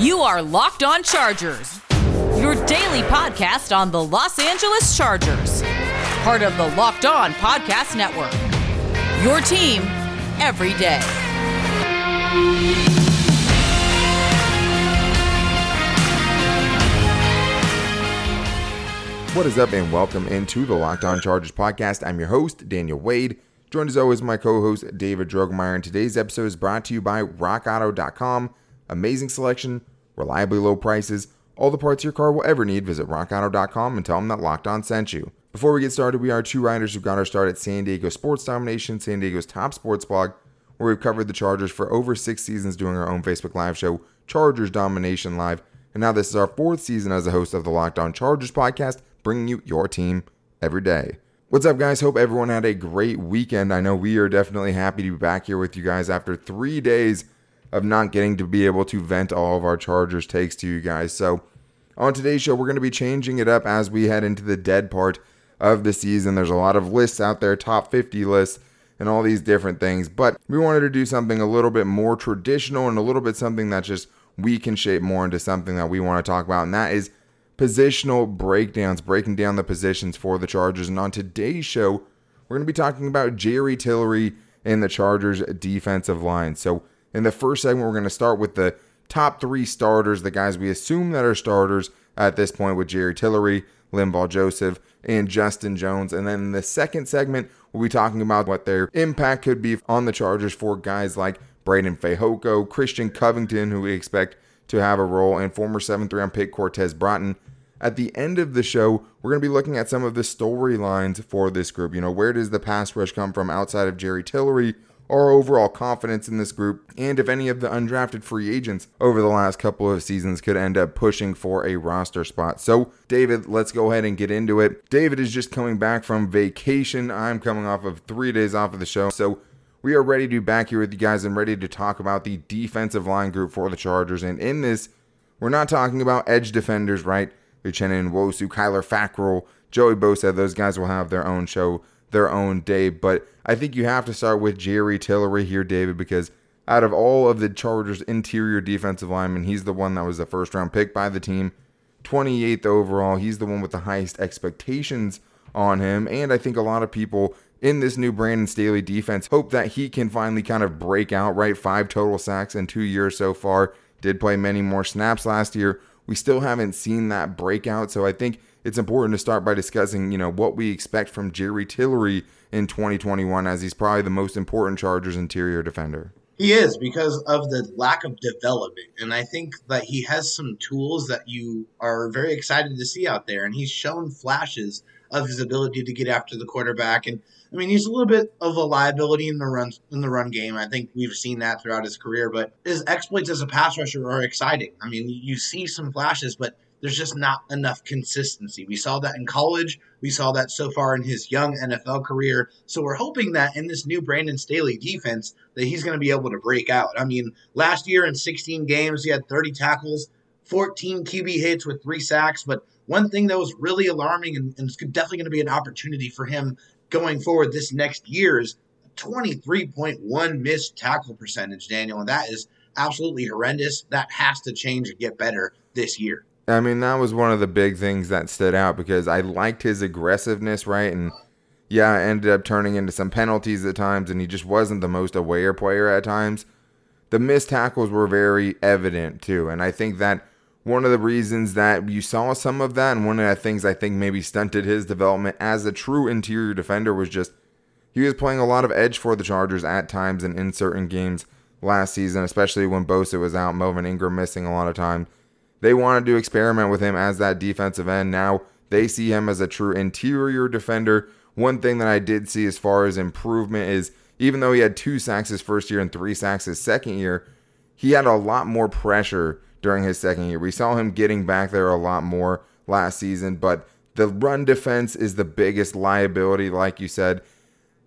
You are Locked On Chargers, your daily podcast on the Los Angeles Chargers, part of the Locked On Podcast Network. Your team every day. What is up, and welcome into the Locked On Chargers podcast. I'm your host, Daniel Wade. Joined as always, my co host, David Drogemeyer. And today's episode is brought to you by RockAuto.com. Amazing selection, reliably low prices, all the parts your car will ever need. Visit RockAuto.com and tell them that Locked On sent you. Before we get started, we are two writers who got our start at San Diego Sports Domination, San Diego's top sports blog, where we've covered the Chargers for over six seasons doing our own Facebook Live show, Chargers Domination Live. And now this is our fourth season as a host of the Locked On Chargers podcast bringing you your team every day. What's up, guys? Hope everyone had a great weekend. I know we are definitely happy to be back here with you guys after three days of not getting to be able to vent all of our Chargers takes to you guys. So, on today's show, we're going to be changing it up as we head into the dead part of the season. There's a lot of lists out there, top 50 lists, and all these different things. But we wanted to do something a little bit more traditional and a little bit something that just we can shape more into something that we want to talk about, and that is positional breakdowns, breaking down the positions for the Chargers. And on today's show, we're going to be talking about Jerry Tillery and the Chargers defensive line. So, in the first segment, we're going to start with the top three starters, the guys we assume that are starters at this point with Jerry Tillery, Linval Joseph, and Justin Jones. And then in the second segment, we'll be talking about what their impact could be on the Chargers for guys like Breiden Fehoko, Christian Covington, who we expect to have a role, and former 7th round pick Cortez Broughton. At the end of the show, we're going to be looking at some of the storylines for this group. You know, where does the pass rush come from outside of Jerry Tillery? Our overall confidence in this group, and if any of the undrafted free agents over the last couple of seasons could end up pushing for a roster spot. So, David, let's go ahead and get into it. David is just coming back from vacation. I'm coming off of three days off of the show. So, we are ready to be back here with you guys and ready to talk about the defensive line group for the Chargers. And in this, we're not talking about edge defenders, right? Uchenna Nwosu, Kyler Fackrell, Joey Bosa, those guys will have their own show, their own day. But I think you have to start with Jerry Tillery here, David, because out of all of the Chargers' interior defensive linemen, he's the one that was the first round pick by the team, 28th overall. He's the one with the highest expectations on him. And I think a lot of people in this new Brandon Staley defense hope that he can finally kind of break out, right? Five total sacks in two years so far. Did play many more snaps last year. We still haven't seen that breakout. So I think it's important to start by discussing, you know, what we expect from Jerry Tillery in 2021 as he's probably the most important Chargers interior defender. He is because of the lack of development. And I think that he has some tools that you are very excited to see out there. And he's shown flashes of his ability to get after the quarterback. And I mean, he's a little bit of a liability in the run in the run game. I think we've seen that throughout his career. But his exploits as a pass rusher are exciting. I mean, you see some flashes, but there's just not enough consistency. We saw that in college. We saw that so far in his young NFL career. So we're hoping that in this new Brandon Staley defense that he's going to be able to break out. I mean, last year in 16 games, he had 30 tackles, 14 QB hits with three sacks. But one thing that was really alarming and, and it's definitely going to be an opportunity for him going forward this next year is 23.1 missed tackle percentage, Daniel. And that is absolutely horrendous. That has to change and get better this year. I mean, that was one of the big things that stood out because I liked his aggressiveness, right? And yeah, ended up turning into some penalties at times, and he just wasn't the most aware player at times. The missed tackles were very evident too, and I think that one of the reasons that you saw some of that, and one of the things I think maybe stunted his development as a true interior defender was just he was playing a lot of edge for the Chargers at times and in certain games last season, especially when Bosa was out, Melvin Ingram missing a lot of time. They wanted to experiment with him as that defensive end. Now they see him as a true interior defender. One thing that I did see as far as improvement is even though he had two sacks his first year and three sacks his second year, he had a lot more pressure during his second year. We saw him getting back there a lot more last season, but the run defense is the biggest liability, like you said.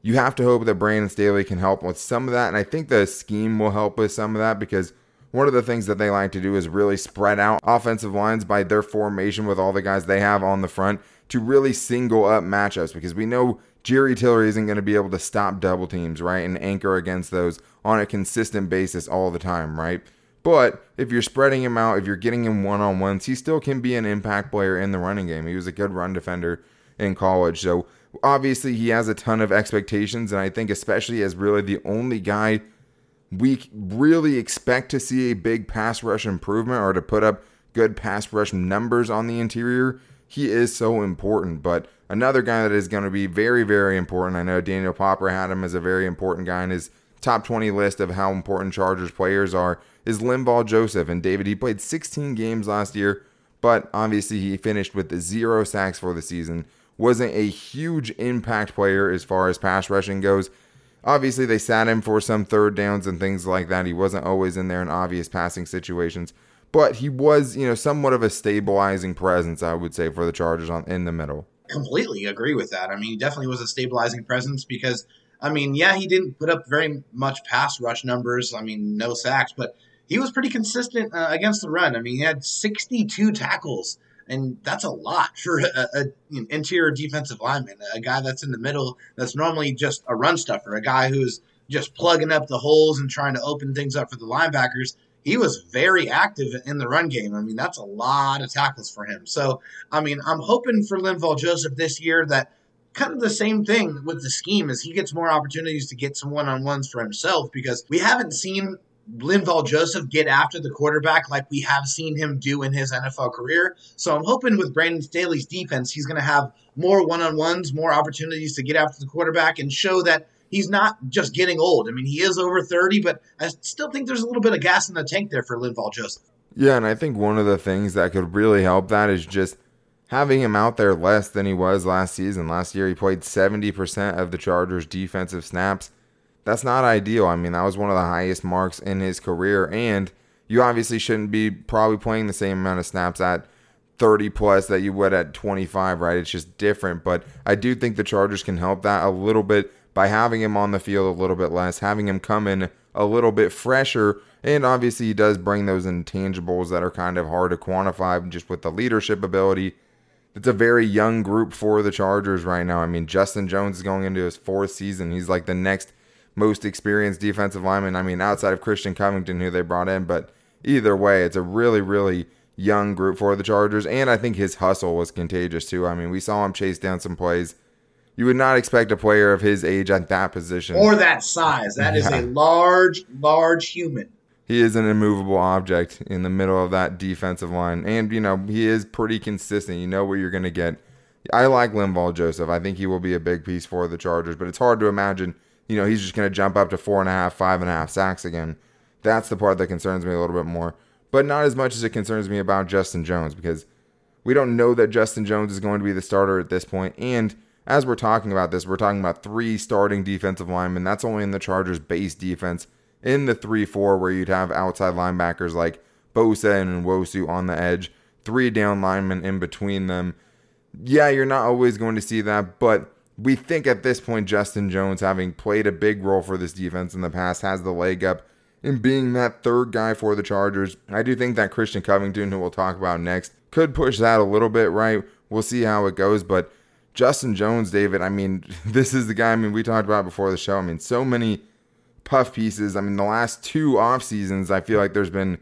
You have to hope that Brandon Staley can help with some of that, and I think the scheme will help with some of that because one of the things that they like to do is really spread out offensive lines by their formation with all the guys they have on the front to really single up matchups because we know Jerry Tillery isn't going to be able to stop double teams, right, and anchor against those on a consistent basis all the time, right? But if you're spreading him out, if you're getting him one on ones, he still can be an impact player in the running game. He was a good run defender in college. So obviously he has a ton of expectations. And I think, especially as really the only guy we really expect to see a big pass rush improvement or to put up good pass rush numbers on the interior, he is so important. But another guy that is going to be very, very important, I know Daniel Popper had him as a very important guy in his top 20 list of how important Chargers players are, is Linval Joseph. And David, he played 16 games last year, but obviously he finished with zero sacks for the season. Wasn't a huge impact player as far as pass rushing goes. Obviously, they sat him for some third downs and things like that. He wasn't always in there in obvious passing situations, but he was, you know, somewhat of a stabilizing presence, I would say, for the Chargers on in the middle. Completely agree with that. I mean, he definitely was a stabilizing presence because, I mean, yeah, he didn't put up very much pass rush numbers. I mean, no sacks, but he was pretty consistent uh, against the run. I mean, he had 62 tackles and that's a lot for a, a, an interior defensive lineman, a guy that's in the middle that's normally just a run stuffer, a guy who's just plugging up the holes and trying to open things up for the linebackers. He was very active in the run game. I mean, that's a lot of tackles for him. So, I mean, I'm hoping for Linval Joseph this year that kind of the same thing with the scheme is he gets more opportunities to get some one-on-ones for himself because we haven't seen Linval Joseph get after the quarterback like we have seen him do in his NFL career. So I'm hoping with Brandon Staley's defense, he's going to have more one on ones, more opportunities to get after the quarterback and show that he's not just getting old. I mean, he is over 30, but I still think there's a little bit of gas in the tank there for Linval Joseph. Yeah, and I think one of the things that could really help that is just having him out there less than he was last season. Last year, he played 70% of the Chargers' defensive snaps that's not ideal. I mean, that was one of the highest marks in his career, and you obviously shouldn't be probably playing the same amount of snaps at 30 plus that you would at 25, right? It's just different. But I do think the Chargers can help that a little bit by having him on the field a little bit less, having him come in a little bit fresher. And obviously, he does bring those intangibles that are kind of hard to quantify just with the leadership ability. It's a very young group for the Chargers right now. I mean, Justin Jones is going into his fourth season. He's like the next most experienced defensive lineman. I mean, outside of Christian Covington, who they brought in, but either way, it's a really, really young group for the Chargers. And I think his hustle was contagious too. I mean, we saw him chase down some plays. You would not expect a player of his age at that position or that size. That is yeah. a large, large human. He is an immovable object in the middle of that defensive line. And, you know, he is pretty consistent. You know where you're going to get. I like Linval Joseph. I think he will be a big piece for the Chargers, but it's hard to imagine you know, he's just going to jump up to four and a half, five and a half sacks again. That's the part that concerns me a little bit more. But not as much as it concerns me about Justin Jones because we don't know that Justin Jones is going to be the starter at this point. And as we're talking about this, we're talking about three starting defensive linemen. That's only in the Chargers' base defense. In the 3 4, where you'd have outside linebackers like Bosa and Nwosu on the edge, three down linemen in between them. Yeah, you're not always going to see that, but we think at this point Justin Jones, having played a big role for this defense in the past, has the leg up in being that third guy for the Chargers. I do think that Christian Covington, who we'll talk about next, could push that a little bit, right? We'll see how it goes. But Justin Jones, David, I mean, this is the guy, I mean, we talked about before the show. I mean, so many puff pieces. I mean, the last two off seasons, I feel like there's been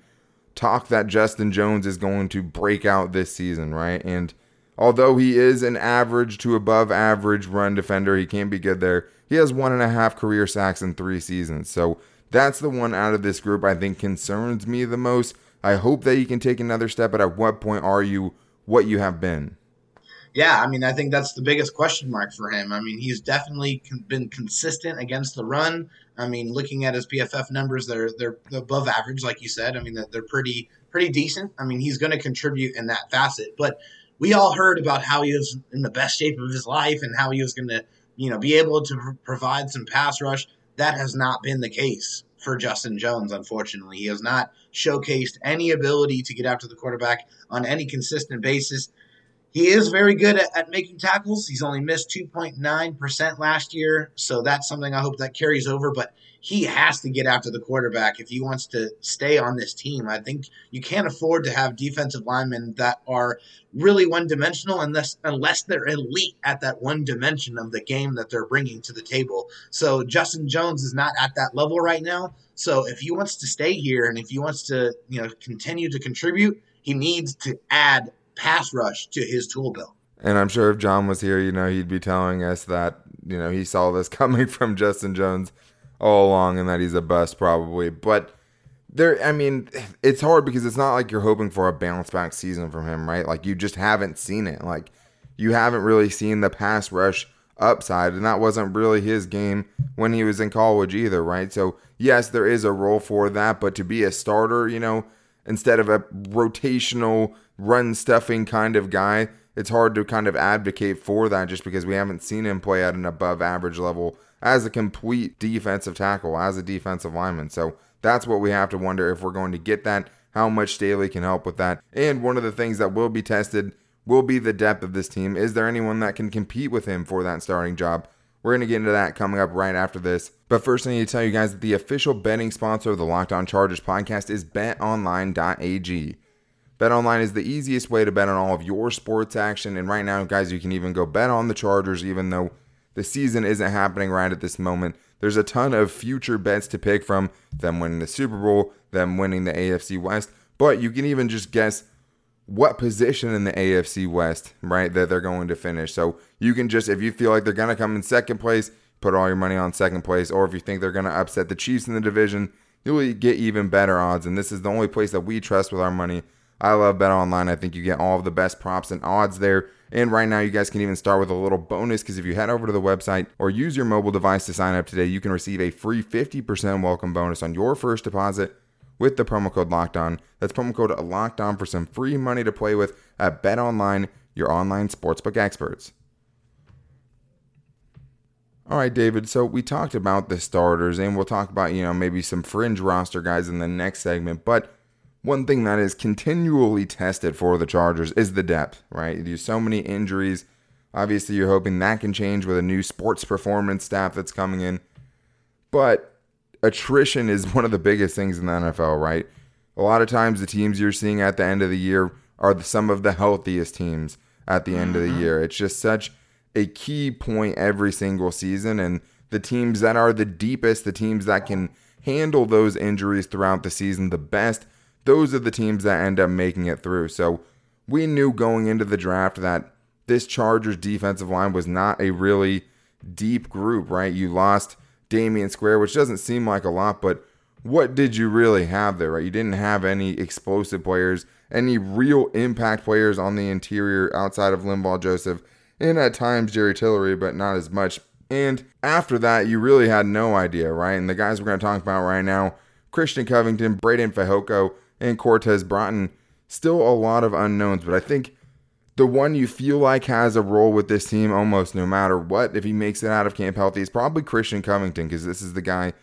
talk that Justin Jones is going to break out this season, right? And Although he is an average to above average run defender, he can't be good there. He has one and a half career sacks in three seasons. So that's the one out of this group I think concerns me the most. I hope that he can take another step, but at what point are you what you have been? Yeah, I mean, I think that's the biggest question mark for him. I mean, he's definitely been consistent against the run. I mean, looking at his PFF numbers, they're they're above average, like you said. I mean, they're pretty pretty decent. I mean, he's going to contribute in that facet, but we all heard about how he was in the best shape of his life and how he was going to, you know, be able to provide some pass rush. That has not been the case for Justin Jones, unfortunately. He has not showcased any ability to get after the quarterback on any consistent basis. He is very good at, at making tackles. He's only missed 2.9% last year. So that's something I hope that carries over. But he has to get after the quarterback if he wants to stay on this team. I think you can't afford to have defensive linemen that are really one dimensional unless unless they're elite at that one dimension of the game that they're bringing to the table. So Justin Jones is not at that level right now. So if he wants to stay here and if he wants to, you know, continue to contribute, he needs to add pass rush to his tool belt. And I'm sure if John was here, you know, he'd be telling us that, you know, he saw this coming from Justin Jones all along and that he's a bust probably. But there, I mean, it's hard because it's not like you're hoping for a bounce back season from him, right? Like you just haven't seen it. Like you haven't really seen the pass rush upside, and that wasn't really his game when he was in college either, right? So yes, there is a role for that, but to be a starter, you know, instead of a rotational run stuffing kind of guy, it's hard to kind of advocate for that just because we haven't seen him play at an above average level as a complete defensive tackle, as a defensive lineman. So that's what we have to wonder if we're going to get that, how much Staley can help with that. And one of the things that will be tested will be the depth of this team. Is there anyone that can compete with him for that starting job? We're going to get into that coming up right after this. But first, I need to tell you guys that the official betting sponsor of the Locked On Chargers podcast is betonline.ag. BetOnline is the easiest way to bet on all of your sports action. And right now, guys, you can even go bet on the Chargers, even though the season isn't happening right at this moment. There's a ton of future bets to pick from them winning the Super Bowl, them winning the AFC West, but you can even just guess what position in the AFC West, right, that they're going to finish. So you can just, if you feel like they're going to come in second place, put all your money on second place. Or if you think they're going to upset the Chiefs in the division, you'll get even better odds. And this is the only place that we trust with our money. I love Bet Online. I think you get all of the best props and odds there. And right now, you guys can even start with a little bonus because if you head over to the website or use your mobile device to sign up today, you can receive a free 50% welcome bonus on your first deposit with the promo code Locked On. That's promo code Locked On for some free money to play with at Bet Online, your online sportsbook experts. All right, David. So we talked about the starters, and we'll talk about you know maybe some fringe roster guys in the next segment, but one thing that is continually tested for the Chargers is the depth, right? There's so many injuries. Obviously, you're hoping that can change with a new sports performance staff that's coming in. But attrition is one of the biggest things in the NFL, right? A lot of times, the teams you're seeing at the end of the year are some of the healthiest teams at the end of the mm-hmm. year. It's just such a key point every single season. And the teams that are the deepest, the teams that can handle those injuries throughout the season the best, those are the teams that end up making it through. So we knew going into the draft that this Chargers defensive line was not a really deep group, right? You lost Damion Square, which doesn't seem like a lot, but what did you really have there, right? You didn't have any explosive players, any real impact players on the interior outside of Linval Joseph, and at times Jerry Tillery, but not as much. And after that, you really had no idea, right? And the guys we're going to talk about right now Christian Covington, Breiden Fehoko, and Cortez Broughton. Still a lot of unknowns, but I think the one you feel like has a role with this team almost no matter what, if he makes it out of camp healthy, is probably Christian Covington because this is the guy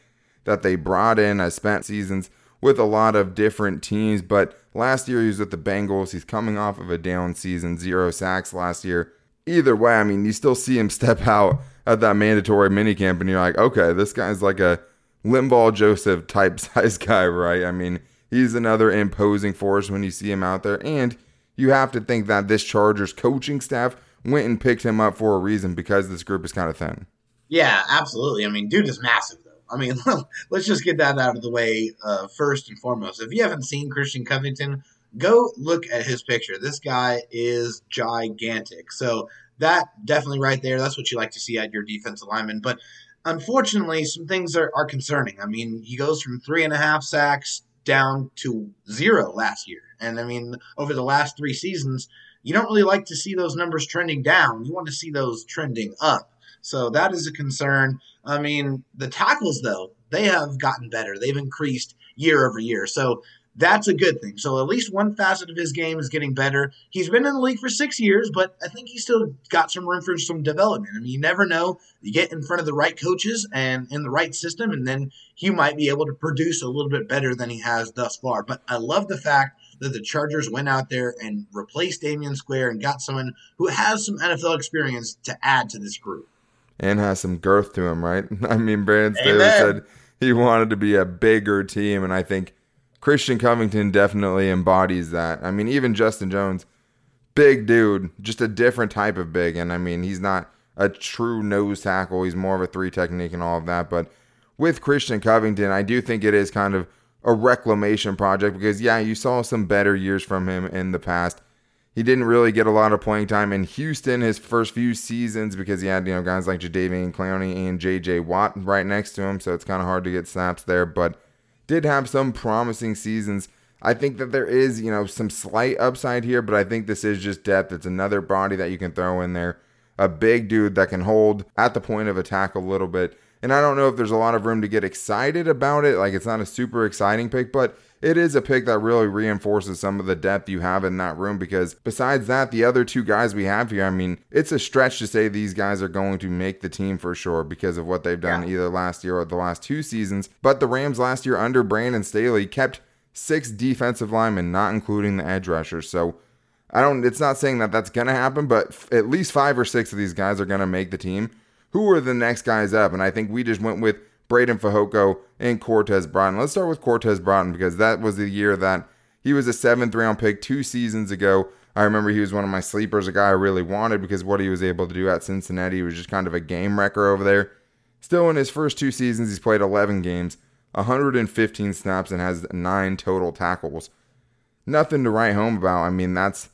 that they brought in. I spent seasons with a lot of different teams, but last year he was with the Bengals. He's coming off of a down season, zero sacks last year. Either way, I mean, you still see him step out at that mandatory minicamp, and you're like, okay, this guy's like a Linval Joseph type size guy, right? I mean, He's another imposing force when you see him out there. And you have to think that this Chargers coaching staff went and picked him up for a reason because this group is kind of thin. Yeah, absolutely. I mean, dude is massive, though. I mean, let's just get that out of the way uh, first and foremost. If you haven't seen Christian Covington, go look at his picture. This guy is gigantic. So that definitely right there, that's what you like to see at your defensive lineman. But unfortunately, some things are, are concerning. I mean, he goes from three and a half sacks down to zero last year. And I mean, over the last three seasons, you don't really like to see those numbers trending down. You want to see those trending up. So that is a concern. I mean, the tackles, though, they have gotten better. They've increased year over year. So that's a good thing. So at least one facet of his game is getting better. He's been in the league for six years, but I think he's still got some room for some development. I mean, you never know. You get in front of the right coaches and in the right system, and then he might be able to produce a little bit better than he has thus far. But I love the fact that the Chargers went out there and replaced Damion Square and got someone who has some NFL experience to add to this group. And has some girth to him, right? I mean, Brandon Staley said he wanted to be a bigger team, and I think Christian Covington definitely embodies that. I mean, even Justin Jones, big dude, just a different type of big. And I mean, he's not a true nose tackle. He's more of a three technique and all of that. But with Christian Covington, I do think it is kind of a reclamation project because, yeah, you saw some better years from him in the past. He didn't really get a lot of playing time in Houston his first few seasons because he had, you know, guys like Jadeveon Clowney and JJ Watt right next to him. So it's kind of hard to get snaps there, but did have some promising seasons. I think that there is, you know, some slight upside here, but I think this is just depth. It's another body that you can throw in there. A big dude that can hold at the point of attack a little bit. And I don't know if there's a lot of room to get excited about it. Like it's not a super exciting pick, but it is a pick that really reinforces some of the depth you have in that room because besides that, the other two guys we have here, I mean, it's a stretch to say these guys are going to make the team for sure because of what they've done yeah. either last year or the last two seasons. But the Rams last year under Brandon Staley kept six defensive linemen, not including the edge rushers. So I don't, it's not saying that that's going to happen, but f- at least five or six of these guys are going to make the team. Who are the next guys up? And I think we just went with Breiden Fehoko and Cortez Broughton. Let's start with Cortez Broughton because that was the year that he was a seventh round pick two seasons ago. I remember he was one of my sleepers, a guy I really wanted because what he was able to do at Cincinnati was just kind of a game wrecker over there. Still, in his first two seasons, he's played 11 games, 115 snaps, and has nine total tackles. Nothing to write home about. I mean, that's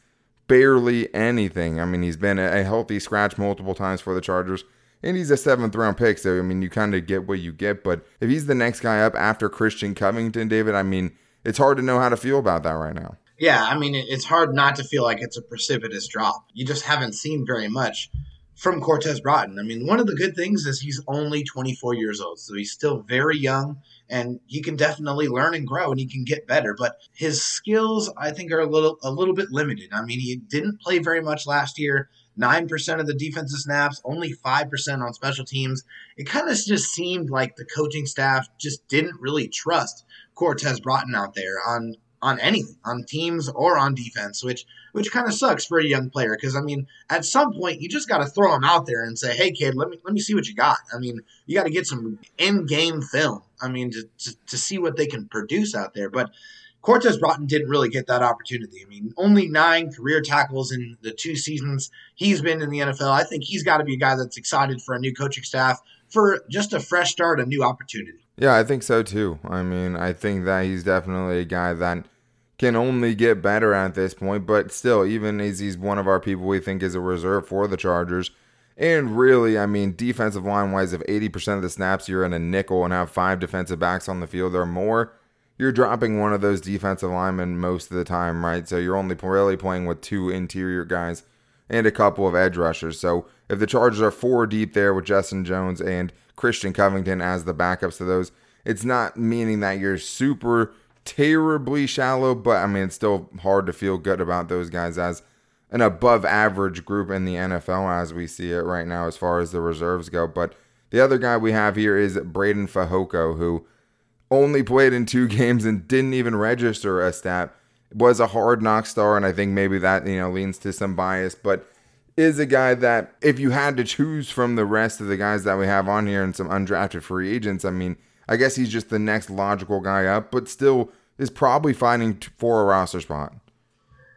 barely anything. I mean, he's been a healthy scratch multiple times for the Chargers. And he's a seventh round pick, so I mean, you kind of get what you get. But if he's the next guy up after Christian Covington, David, I mean, it's hard to know how to feel about that right now. Yeah, I mean, it's hard not to feel like it's a precipitous drop. You just haven't seen very much from Cortez Broughton. I mean, one of the good things is he's only 24 years old, so he's still very young and he can definitely learn and grow and he can get better. But his skills, I think, are a little a little bit limited. I mean, he didn't play very much last year. 9% of the defensive snaps, only 5% on special teams. It kind of just seemed like the coaching staff just didn't really trust Cortez Broughton out there on on anything, on teams or on defense, which which kind of sucks for a young player because I mean, at some point you just got to throw him out there and say, "Hey, kid, let me let me see what you got." I mean, you got to get some in-game film. I mean, to, to to see what they can produce out there, but Cortez Broughton didn't really get that opportunity. I mean, only nine career tackles in the two seasons he's been in the NFL. I think he's got to be a guy that's excited for a new coaching staff, for just a fresh start, a new opportunity. Yeah, I think so too. I mean, I think that he's definitely a guy that can only get better at this point, but still, even as he's one of our people we think is a reserve for the Chargers. And really, I mean, defensive line wise, if 80% of the snaps you're in a nickel and have five defensive backs on the field or more, you're dropping one of those defensive linemen most of the time, right? So you're only really playing with two interior guys and a couple of edge rushers. So if the Chargers are four deep there with Justin Jones and Christian Covington as the backups to those, it's not meaning that you're super terribly shallow, but I mean, it's still hard to feel good about those guys as an above average group in the NFL as we see it right now as far as the reserves go. But the other guy we have here is Breiden Fehoko, who only played in two games and didn't even register a stat. Was a hard knock star, and I think maybe that you know leans to some bias, but is a guy that if you had to choose from the rest of the guys that we have on here and some undrafted free agents, I mean, I guess he's just the next logical guy up, but still is probably fighting for a roster spot.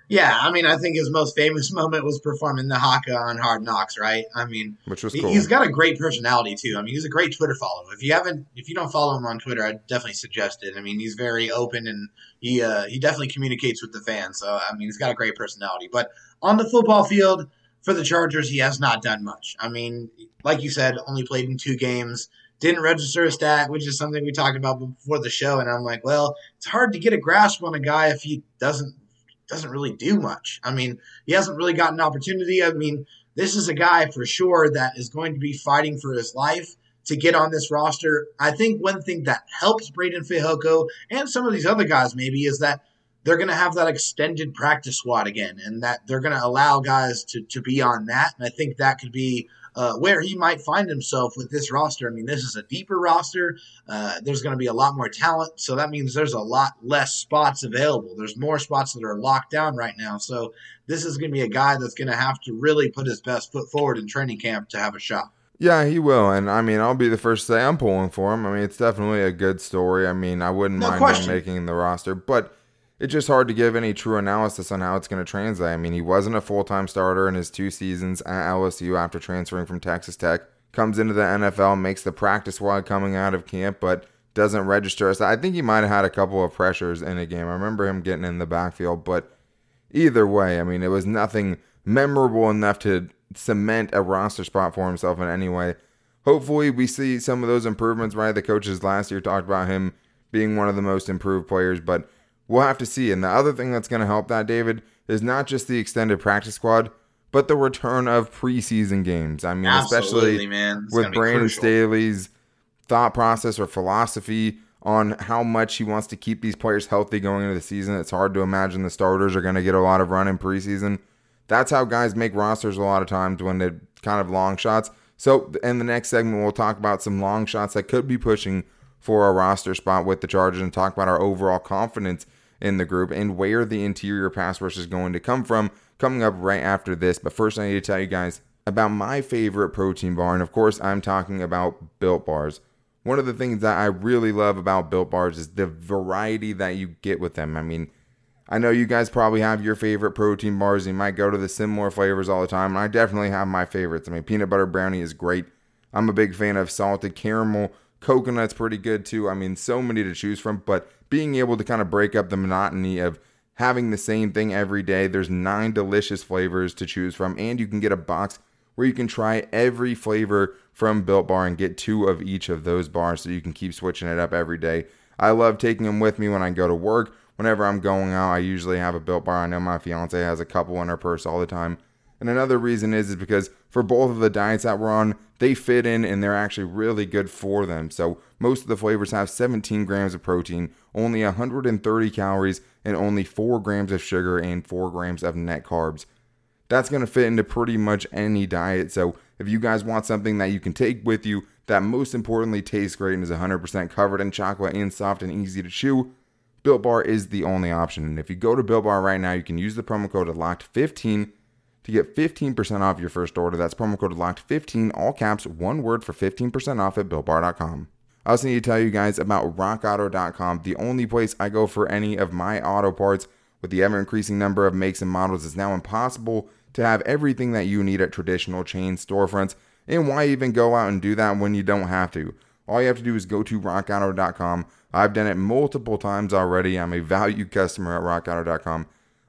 Yeah, I mean, I think his most famous moment was performing the Haka on Hard Knocks, right? I mean, which was cool. He's got a great personality too. I mean, he's a great Twitter follow. If you haven't, if you don't follow him on Twitter, I definitely suggest it. I mean, he's very open and he uh, he definitely communicates with the fans. So I mean, he's got a great personality. But on the football field for the Chargers, he has not done much. I mean, like you said, only played in two games. Didn't register a stat, which is something we talked about before the show. And I'm like, well, it's hard to get a grasp on a guy if he doesn't doesn't really do much. I mean, he hasn't really gotten an opportunity. I mean, this is a guy for sure that is going to be fighting for his life to get on this roster. I think one thing that helps Breiden Fehoko and some of these other guys maybe is that they're going to have that extended practice squad again and that they're going to allow guys to, to be on that. And I think that could be uh, where he might find himself with this roster. I mean, this is a deeper roster. Uh, there's going to be a lot more talent, so that means there's a lot less spots available. There's more spots that are locked down right now. So this is going to be a guy that's going to have to really put his best foot forward in training camp to have a shot. Yeah, he will, and I mean, I'll be the first to say I'm pulling for him. I mean, it's definitely a good story. I mean, I wouldn't no mind making the roster, but it's just hard to give any true analysis on how it's going to translate. I mean, he wasn't a full time starter in his two seasons at LSU after transferring from Texas Tech. Comes into the NFL, makes the practice squad coming out of camp, but doesn't register. So I think he might have had a couple of pressures in a game. I remember him getting in the backfield, but either way, I mean, it was nothing memorable enough to cement a roster spot for himself in any way. Hopefully, we see some of those improvements, right? The coaches last year talked about him being one of the most improved players, but We'll have to see. And the other thing that's going to help that, David, is not just the extended practice squad, but the return of preseason games. I mean, Absolutely, especially man. with Brandon Staley's thought process or philosophy on how much he wants to keep these players healthy going into the season. It's hard to imagine the starters are going to get a lot of run in preseason. That's how guys make rosters a lot of times when they're kind of long shots. So, in the next segment, we'll talk about some long shots that could be pushing for a roster spot with the Chargers and talk about our overall confidence in the group and where the interior pass rush is going to come from coming up right after this. But first, I need to tell you guys about my favorite protein bar. And of course, I'm talking about Built Bars. One of the things that I really love about Built Bars is the variety that you get with them. I mean, I know you guys probably have your favorite protein bars. You might go to the similar flavors all the time. And I definitely have my favorites. I mean, peanut butter brownie is great. I'm a big fan of salted caramel. Coconut's pretty good too. I mean, so many to choose from. But being able to kind of break up the monotony of having the same thing every day. There's nine delicious flavors to choose from, and you can get a box where you can try every flavor from Built Bar and get two of each of those bars so you can keep switching it up every day. I love taking them with me when I go to work. Whenever I'm going out, I usually have a Built Bar. I know my fiance has a couple in her purse all the time. And another reason is is because for both of the diets that we're on, they fit in and they're actually really good for them. So most of the flavors have 17 grams of protein, only 130 calories, and only 4 grams of sugar and 4 grams of net carbs. That's going to fit into pretty much any diet. So if you guys want something that you can take with you that most importantly tastes great and is 100% covered in chocolate and soft and easy to chew, Built Bar is the only option. And if you go to Built Bar right now, you can use the promo code LOCKED15 to get 15% off your first order. That's promo code LOCKED15, all caps, one word for 15% off at BuiltBar.com. I also need to tell you guys about RockAuto.com, the only place I go for any of my auto parts. With the ever increasing number of makes and models, it's now impossible to have everything that you need at traditional chain storefronts. And why even go out and do that when you don't have to? All you have to do is go to rockauto.com. I've done it multiple times already. I'm a valued customer at rockauto.com.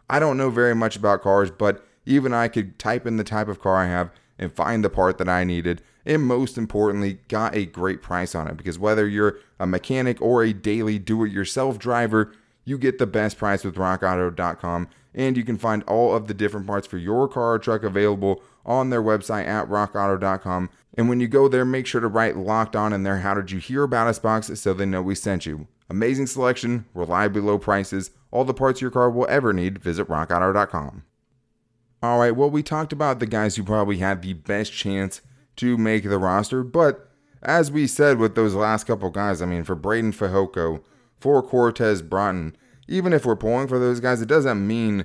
I don't know very much about cars, but even I could type in the type of car I have and find the part that I needed. And most importantly, got a great price on it because whether you're a mechanic or a daily do it yourself driver, you get the best price with rockauto.com. And you can find all of the different parts for your car or truck available on their website at rockauto.com. And when you go there, make sure to write locked on in there. How did you hear about us box so they know we sent you? Amazing selection, reliably low prices, all the parts your car will ever need. Visit rockauto.com. All right, well, we talked about the guys who probably had the best chance to make the roster, but as we said with those last couple guys, I mean, for Breiden Fehoko, for Cortez Broughton, even if we're pulling for those guys, it doesn't mean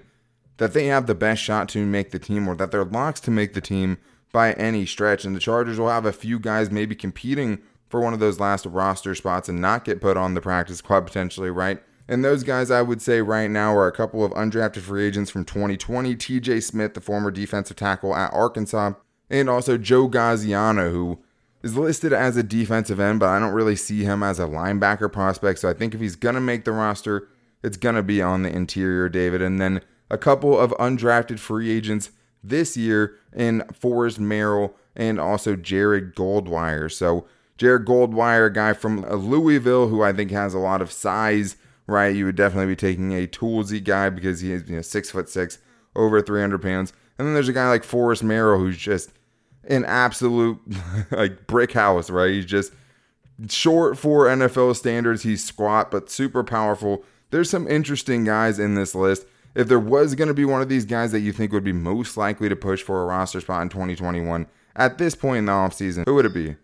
that they have the best shot to make the team or that they're locks to make the team by any stretch. And the Chargers will have a few guys maybe competing for one of those last roster spots and not get put on the practice squad potentially, right? And those guys I would say right now are a couple of undrafted free agents from 2020 TJ Smith, the former defensive tackle at Arkansas, and also Joe Gaziano, who is listed as a defensive end, but I don't really see him as a linebacker prospect. So I think if he's going to make the roster, it's going to be on the interior, David. And then a couple of undrafted free agents this year in Forrest Merrill and also Jared Goldwire. So Jared Goldwire, a guy from Louisville who I think has a lot of size right? You would definitely be taking a toolsy guy because he is you know six foot six, over 300 pounds. And then there's a guy like Forrest Merrill who's just an absolute like brick house, right? He's just short for NFL standards. He's squat but super powerful. There's some interesting guys in this list. If there was going to be one of these guys that you think would be most likely to push for a roster spot in 2021, at this point in the offseason, who would it be?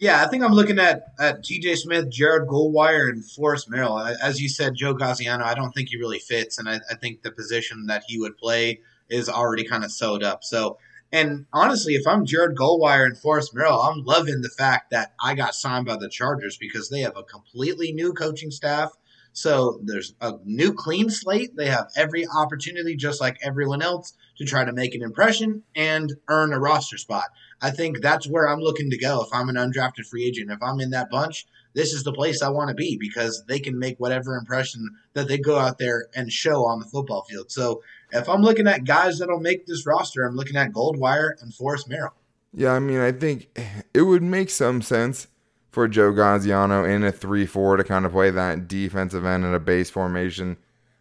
Yeah, I think I'm looking at, at TJ Smith, Jared Goldwire, and Forrest Merrill. As you said, Joe Gaziano, I don't think he really fits, and I, I think the position that he would play is already kind of sewed up. So, and honestly, if I'm Jared Goldwire and Forrest Merrill, I'm loving the fact that I got signed by the Chargers because they have a completely new coaching staff. So there's a new clean slate. They have every opportunity, just like everyone else, to try to make an impression and earn a roster spot. I think that's where I'm looking to go if I'm an undrafted free agent. If I'm in that bunch, this is the place I want to be because they can make whatever impression that they go out there and show on the football field. So if I'm looking at guys that'll make this roster, I'm looking at Goldwire and Forrest Merrill. Yeah, I mean, I think it would make some sense for Joe Gaziano in a 3 4 to kind of play that defensive end in a base formation.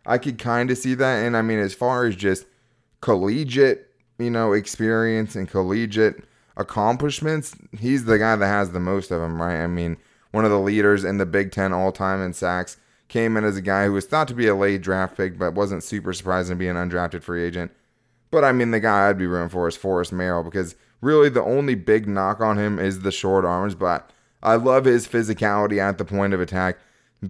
I could kind of see that. And I mean, as far as just collegiate, you know, experience and collegiate accomplishments, he's the guy that has the most of them, right? I mean, one of the leaders in the Big Ten all time in sacks came in as a guy who was thought to be a late draft pick, but wasn't super surprising to be an undrafted free agent. But I mean, the guy I'd be rooting for is Forrest Merrill because really the only big knock on him is the short arms, but I love his physicality at the point of attack.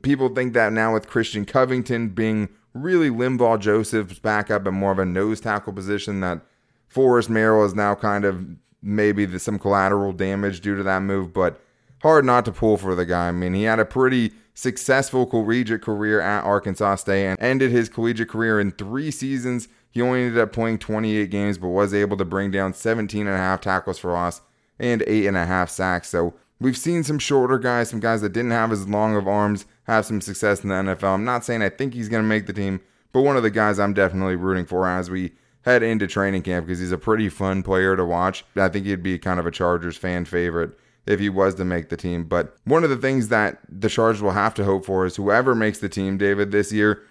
People think that now with Christian Covington being really Linval Joseph's backup and more of a nose tackle position, that Forrest Merrill is now kind of maybe the, some collateral damage due to that move, but hard not to pull for the guy. I mean, he had a pretty successful collegiate career at Arkansas State and ended his collegiate career in three seasons. He only ended up playing 28 games, but was able to bring down 17 and a half tackles for loss and eight and a half sacks. So we've seen some shorter guys, some guys that didn't have as long of arms, have some success in the NFL. I'm not saying I think he's going to make the team, but one of the guys I'm definitely rooting for as we head into training camp because he's a pretty fun player to watch. I think he'd be kind of a Chargers fan favorite if he was to make the team. But one of the things that the Chargers will have to hope for is whoever makes the team, David, this year,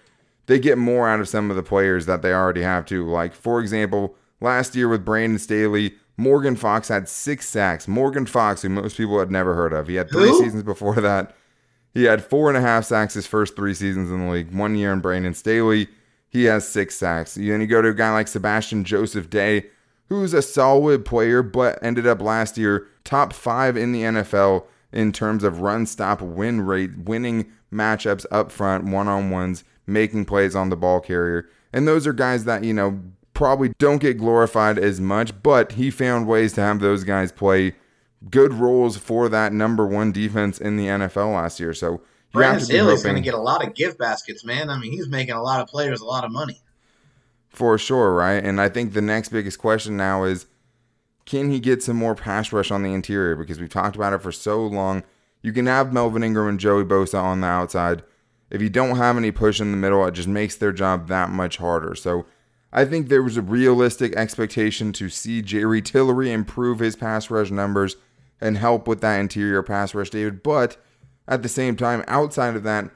they get more out of some of the players that they already have too. Like, for example, last year with Brandon Staley, Morgan Fox had six sacks. Morgan Fox, who most people had never heard of. He had three seasons before that. He had four and a half sacks his first three seasons in the league. One year in Brandon Staley, he has six sacks. Then you go to a guy like Sebastian Joseph Day, who's a solid player, but ended up last year top five in the NFL in terms of run stop win rate, winning matchups up front, one on ones, making plays on the ball carrier. And those are guys that, you know, probably don't get glorified as much, but he found ways to have those guys play good roles for that number one defense in the NFL last year. So Brandon Staley's going to get a lot of gift baskets, man. I mean, he's making a lot of players a lot of money. For sure, right? And I think the next biggest question now is can he get some more pass rush on the interior? Because we've talked about it for so long. You can have Melvin Ingram and Joey Bosa on the outside. If you don't have any push in the middle, it just makes their job that much harder. So I think there was a realistic expectation to see Jerry Tillery improve his pass rush numbers and help with that interior pass rush, David. But at the same time, outside of that,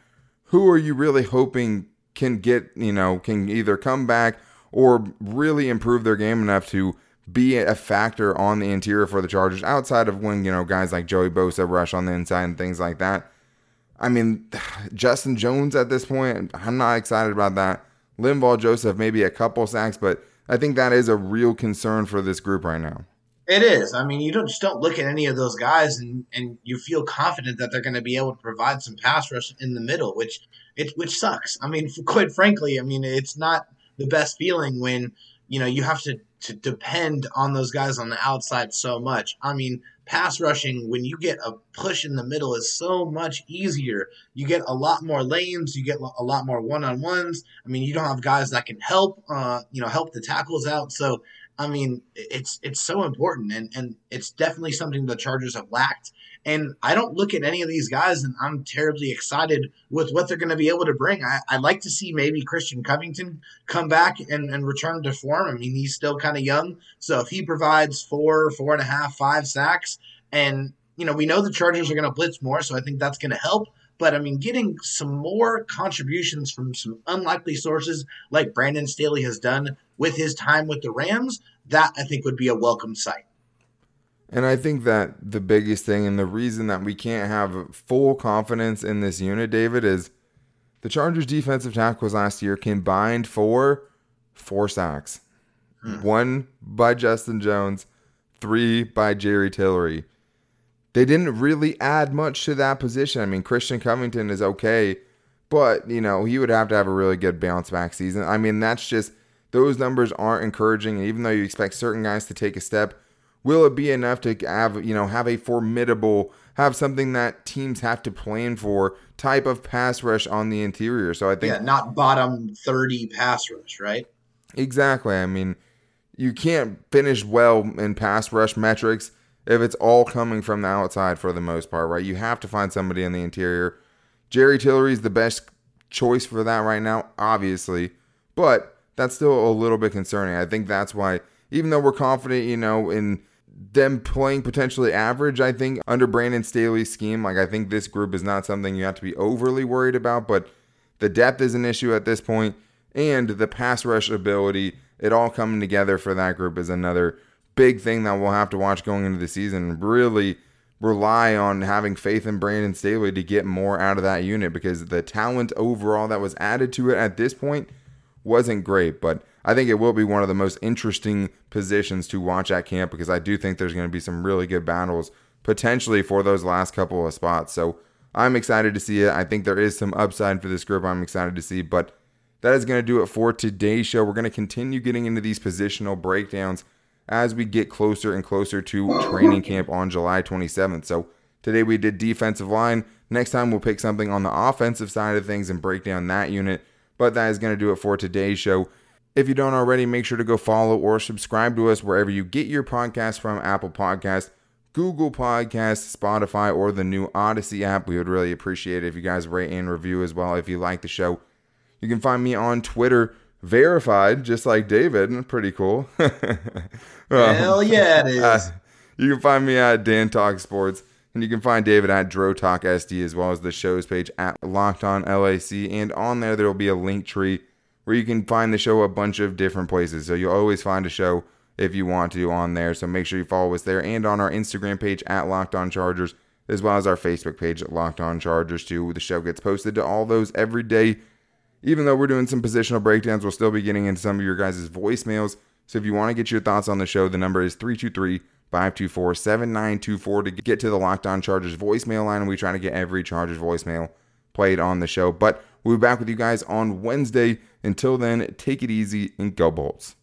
who are you really hoping can get, you know, can either come back or really improve their game enough to be a factor on the interior for the Chargers outside of when, you know, guys like Joey Bosa rush on the inside and things like that. I mean, Justin Jones at this point, I'm not excited about that. Linval Joseph, maybe a couple sacks, but I think that is a real concern for this group right now. It is. I mean, you don't just don't look at any of those guys and, and you feel confident that they're going to be able to provide some pass rush in the middle, which it which sucks. I mean, quite frankly, I mean, it's not the best feeling when you know you have to to depend on those guys on the outside so much. I mean, pass rushing when you get a push in the middle is so much easier. You get a lot more lanes, you get a lot more one-on-ones. I mean, you don't have guys that can help uh, you know, help the tackles out. So, I mean, it's it's so important and and it's definitely something the Chargers have lacked and I don't look at any of these guys and I'm terribly excited with what they're going to be able to bring. I, would like to see maybe Christian Covington come back and, and return to form. I mean, he's still kind of young. So if he provides four, four and a half, five sacks, and, you know, we know the Chargers are going to blitz more. So I think that's going to help. But I mean, getting some more contributions from some unlikely sources like Brandon Staley has done with his time with the Rams, that I think would be a welcome sight. And I think that the biggest thing and the reason that we can't have full confidence in this unit, David, is the Chargers defensive tackles last year combined for four sacks. Hmm. One by Justin Jones, three by Jerry Tillery. They didn't really add much to that position. I mean, Christian Covington is okay, but you know he would have to have a really good bounce back season. I mean, that's just those numbers aren't encouraging. And even though you expect certain guys to take a step, will it be enough to have you know have a formidable have something that teams have to plan for type of pass rush on the interior? So I think yeah, not bottom thirty pass rush, right? Exactly. I mean, you can't finish well in pass rush metrics if it's all coming from the outside for the most part, right? You have to find somebody in the interior. Jerry Tillery is the best choice for that right now, obviously, but that's still a little bit concerning. I think that's why, even though we're confident, you know, in them playing potentially average, I think under Brandon Staley's scheme, like I think this group is not something you have to be overly worried about, but the depth is an issue at this point, and the pass rush ability, it all coming together for that group is another big thing that we'll have to watch going into the season. Really rely on having faith in Brandon Staley to get more out of that unit because the talent overall that was added to it at this point wasn't great, but I think it will be one of the most interesting positions to watch at camp because I do think there's going to be some really good battles potentially for those last couple of spots. So I'm excited to see it. I think there is some upside for this group I'm excited to see, but that is going to do it for today's show. We're going to continue getting into these positional breakdowns as we get closer and closer to training camp on July 27th. So today we did defensive line. Next time we'll pick something on the offensive side of things and break down that unit. But that is going to do it for today's show. If you don't already, make sure to go follow or subscribe to us wherever you get your podcast from Apple Podcast, Google Podcasts, Spotify, or the new Odyssey app. We would really appreciate it if you guys rate and review as well if you like the show. You can find me on Twitter, verified, just like David. Pretty cool. Hell yeah, it is. Uh, you can find me at Dan Talk Sports. And you can find David at Dro Talk SD as well as the show's page at Locked On LAC. And on there, there will be a link tree where you can find the show a bunch of different places. So you'll always find a show if you want to on there. So make sure you follow us there and on our Instagram page at Locked On Chargers, as well as our Facebook page at Locked On Chargers too. The show gets posted to all those every day. Even though we're doing some positional breakdowns, we'll still be getting into some of your guys' voicemails. So if you want to get your thoughts on the show, the number is 323 524 7924 to get to the Locked On Chargers voicemail line. And we try to get every Chargers voicemail played on the show. But we'll be back with you guys on Wednesday. Until then, take it easy and go Bolts.